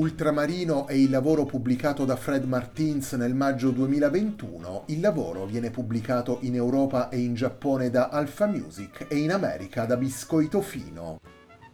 Ultramarino è il lavoro pubblicato da Fred Martins nel maggio 2021. Il lavoro viene pubblicato in Europa e in Giappone da Alpha Music e in America da Biscoito Fino.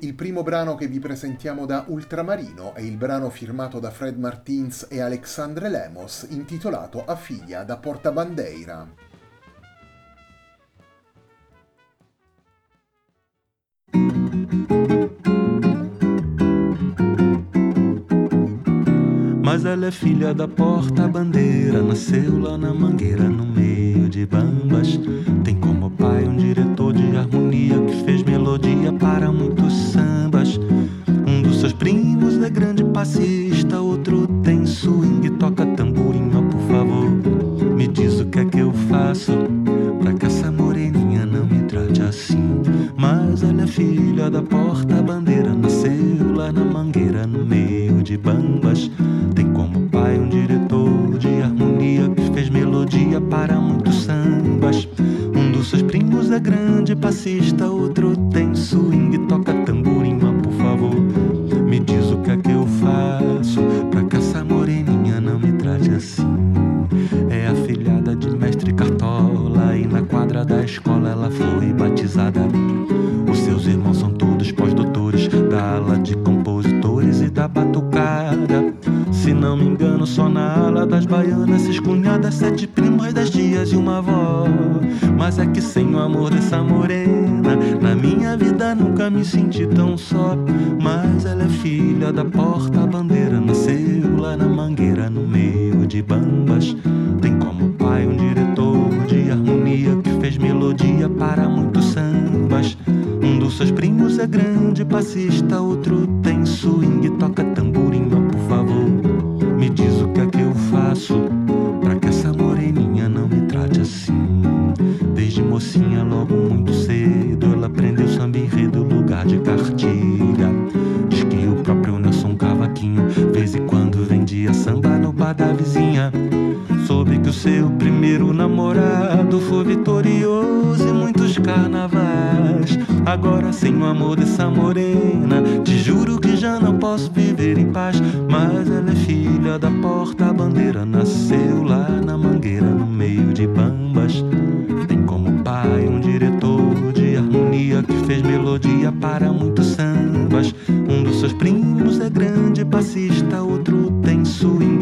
Il primo brano che vi presentiamo da Ultramarino è il brano firmato da Fred Martins e Alexandre Lemos intitolato A figlia da Portabandeira. Mas ela é filha da porta-bandeira, nasceu lá na mangueira, no meio de bambas. Tem como pai um diretor de harmonia que fez melodia para muitos sambas. Um dos seus primos é grande passista, outro tem swing, toca tamborim, por favor. Me diz o que é que eu faço pra que essa moreninha não me trate assim. Mas ela é filha da porta-bandeira, nasceu lá na mangueira, no meio de bambas. Primos é grande passista, outro tem swing, toca tamborim, por favor, me diz o que é que eu faço pra que essa moreninha não me trate assim. É a filhada de mestre Cartola e na quadra da escola ela foi batizada. Os seus irmãos são todos pós-doutores da ala de compositores e da batucada. Se não me engano, só na ala das baianas, seis cunhadas, sete primas, dez É que sem o amor dessa morena, na minha vida nunca me senti tão só. Mas ela é filha da porta-bandeira, nasceu lá na mangueira, no meio de bambas. Tem como pai um diretor de harmonia que fez melodia para muitos sambas. Um dos seus primos é grande passista, outro tem swing, toca tamborim, amor dessa morena, te juro que já não posso viver em paz. Mas ela é filha da porta-bandeira, nasceu lá na mangueira, no meio de bambas. Tem como pai um diretor de harmonia que fez melodia para muitos sambas. Um dos seus primos é grande bassista, outro tem swing,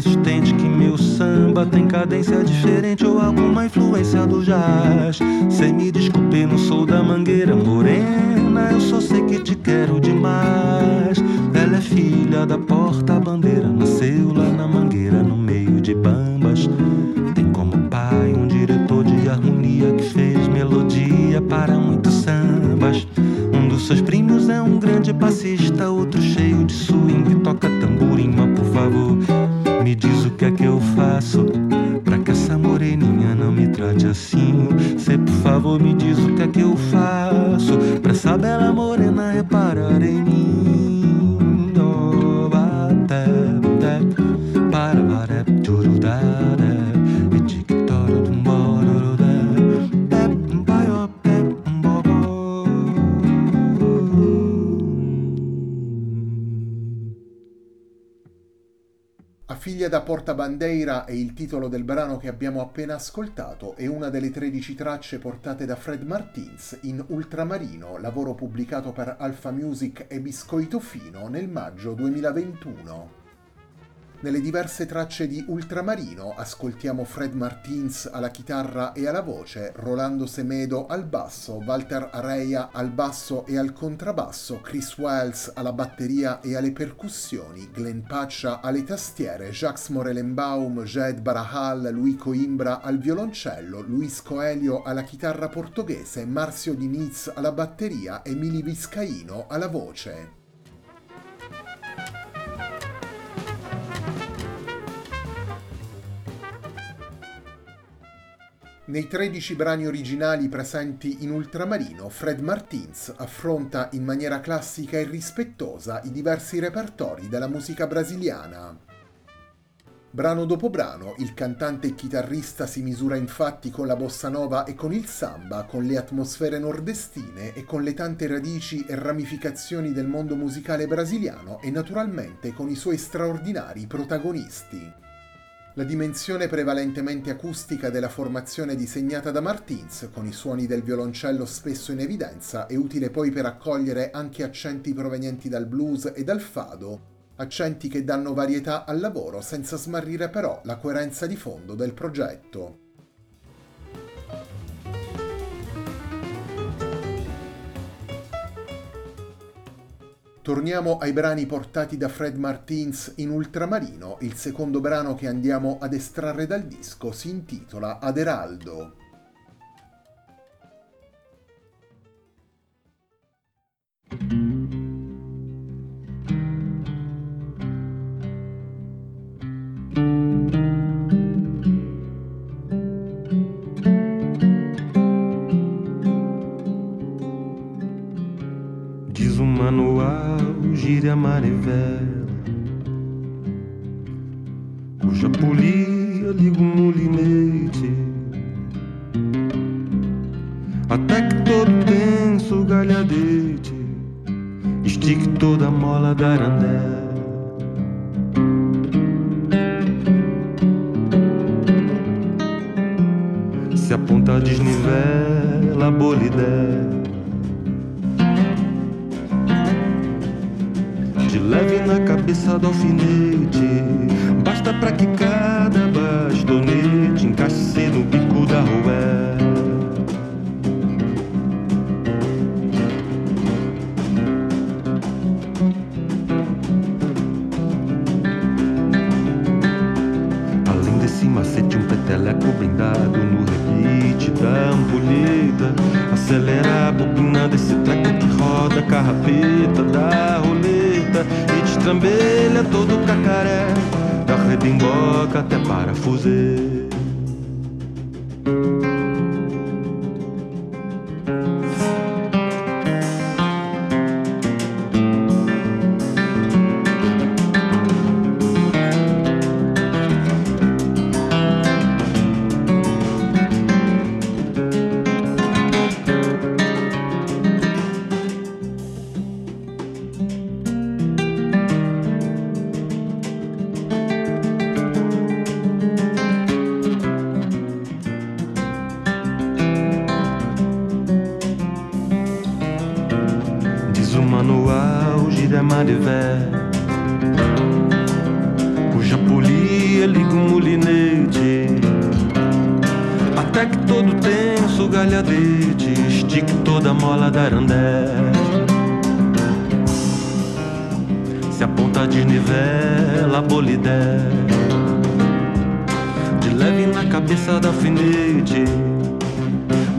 Sustente que meu samba tem cadência diferente ou alguma influência do jazz. Cê me desculpe, não sou da mangueira morena, eu só sei que te quero demais. Ela é filha da porta-bandeira, nasceu lá na mangueira, no meio de bambas. Tem como pai um diretor de harmonia que fez melodia para muitos sambas. Um dos seus primos é um grande passista, outro cheio de swing, toca tamborim, por favor, que é que eu faço pra que essa moreninha não me trate assim. Cê, por favor, me diz o que é que eu faço da portabandeira è il titolo del brano che abbiamo appena ascoltato e una delle 13 tracce portate da Fred Martins in Ultramarino, lavoro pubblicato per Alpha Music e Biscoito Fino nel maggio 2021. Nelle diverse tracce di Ultramarino ascoltiamo Fred Martins alla chitarra e alla voce, Rolando Semedo al basso, Walter Areia al basso e al contrabbasso, Chris Wells alla batteria e alle percussioni, Glenn Paccia alle tastiere, Jacques Morelenbaum, Jed Barahal, Louis Coimbra al violoncello, Luis Coelho alla chitarra portoghese, Marcio Diniz alla batteria e Mili Viscaino alla voce. Nei 13 brani originali presenti in Ultramarino, Fred Martins affronta in maniera classica e rispettosa i diversi repertori della musica brasiliana. Brano dopo brano, il cantante e chitarrista si misura infatti con la bossa nova e con il samba, con le atmosfere nordestine e con le tante radici e ramificazioni del mondo musicale brasiliano e naturalmente con i suoi straordinari protagonisti. La dimensione prevalentemente acustica della formazione disegnata da Martins, con i suoni del violoncello spesso in evidenza, è utile poi per accogliere anche accenti provenienti dal blues e dal fado, accenti che danno varietà al lavoro senza smarrire però la coerenza di fondo del progetto. Torniamo ai brani portati da Fred Martins in Ultramarino, il secondo brano che andiamo ad estrarre dal disco si intitola Aderaldo. gira a manivela. Leve na cabeça do alfinete. Basta pra que cada bastonete zambelha, todo cacaré, da redemboca até parafusê. Cuja polia liga o mulinete, até que todo tenso galhadete estique toda a mola da arandé. Se a ponta desnivela a bolidé, de leve na cabeça da alfinete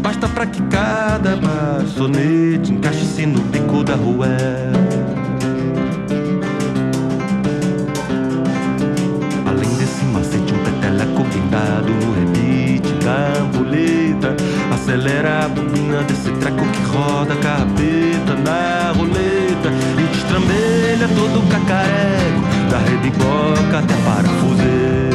Basta pra que cada maçonete encaixe-se no bico da rua. Blindado no rebite da ampuleta. Acelera a bobina desse treco que roda a carpeta na roleta e destrambelha todo o cacareco da redigoca até parafuseiro.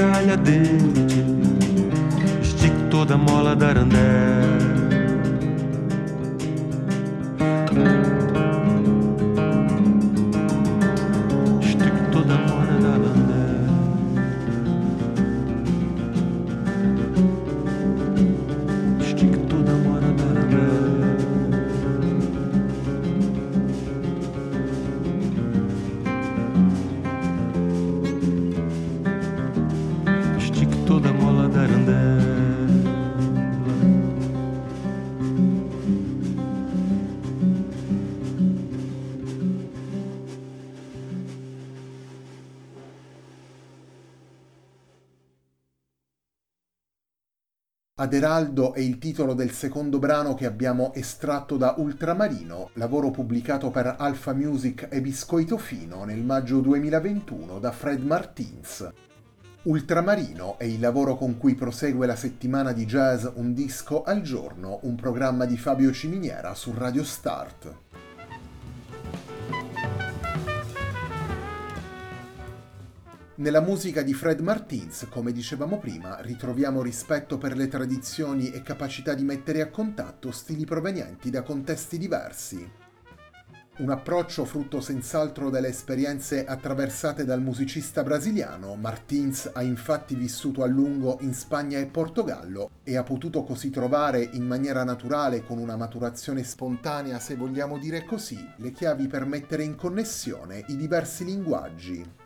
sangalha dele, toda a mola da arandela. Aderaldo è il titolo del secondo brano che abbiamo estratto da Ultramarino, lavoro pubblicato per Alpha Music e Biscoito Fino nel maggio 2021 da Fred Martins. Ultramarino è il lavoro con cui prosegue la settimana di jazz Un disco al giorno, un programma di Fabio Ciminiera su Radio Start. Nella musica di Fred Martins, come dicevamo prima, ritroviamo rispetto per le tradizioni e capacità di mettere a contatto stili provenienti da contesti diversi. Un approccio frutto senz'altro delle esperienze attraversate dal musicista brasiliano, Martins ha infatti vissuto a lungo in Spagna e Portogallo e ha potuto così trovare in maniera naturale, con una maturazione spontanea se vogliamo dire così, le chiavi per mettere in connessione i diversi linguaggi,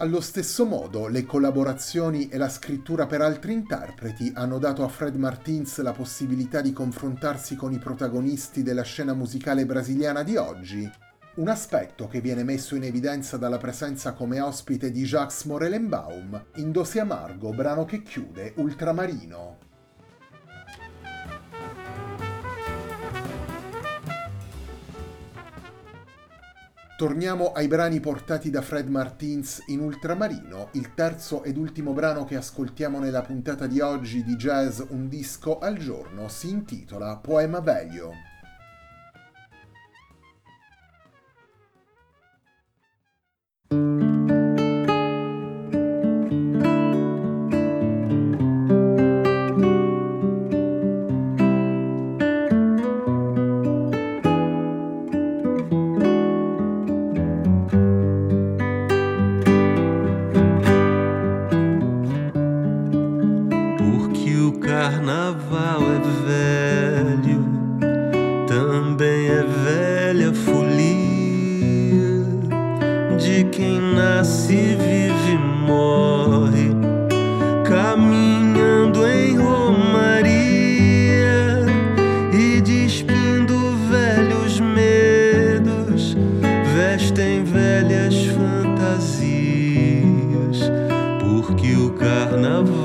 allo stesso modo, le collaborazioni e la scrittura per altri interpreti hanno dato a Fred Martins la possibilità di confrontarsi con i protagonisti della scena musicale brasiliana di oggi, un aspetto che viene messo in evidenza dalla presenza come ospite di Jacques Morelenbaum in Dose Amargo, brano che chiude Ultramarino. Torniamo ai brani portati da Fred Martins in Ultramarino, il terzo ed ultimo brano che ascoltiamo nella puntata di oggi di Jazz Un disco al giorno si intitola Poema Velio.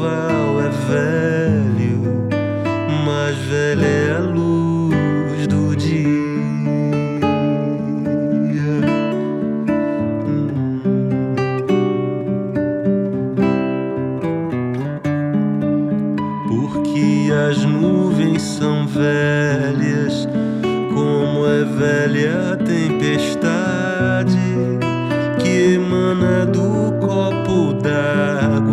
Carnaval é velho, mas velha é a luz do dia. Porque as nuvens são velhas, como é velha a tempestade que emana do copo d'água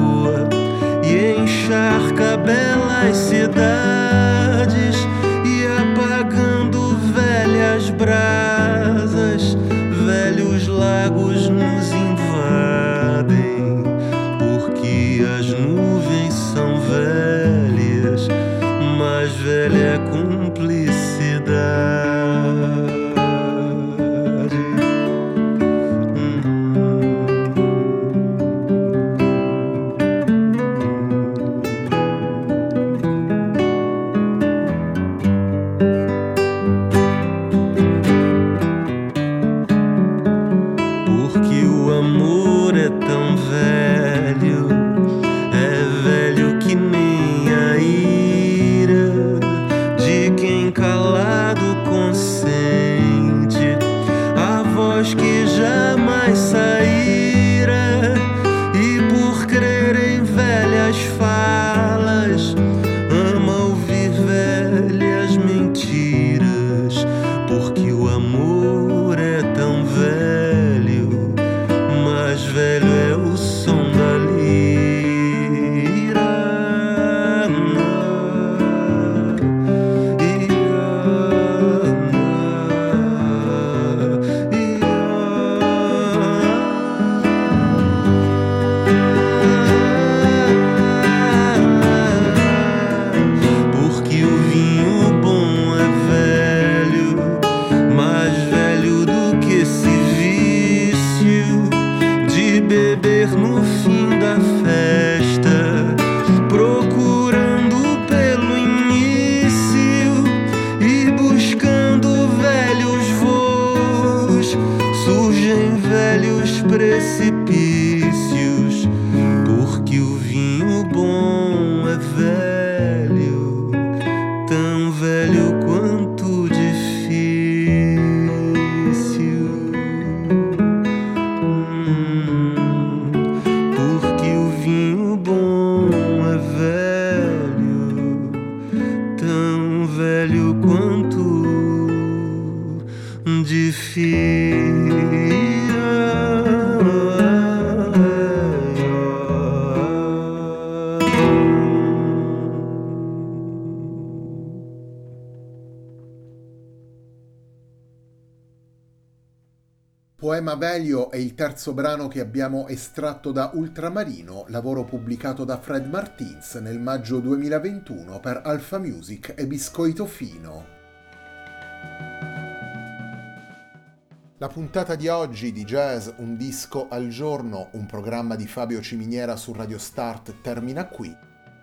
esse Poema Velio è il terzo brano che abbiamo estratto da Ultramarino, lavoro pubblicato da Fred Martins nel maggio 2021 per Alpha Music e Biscoito Fino. La puntata di oggi di Jazz Un disco al giorno, un programma di Fabio Ciminiera su Radio Start termina qui.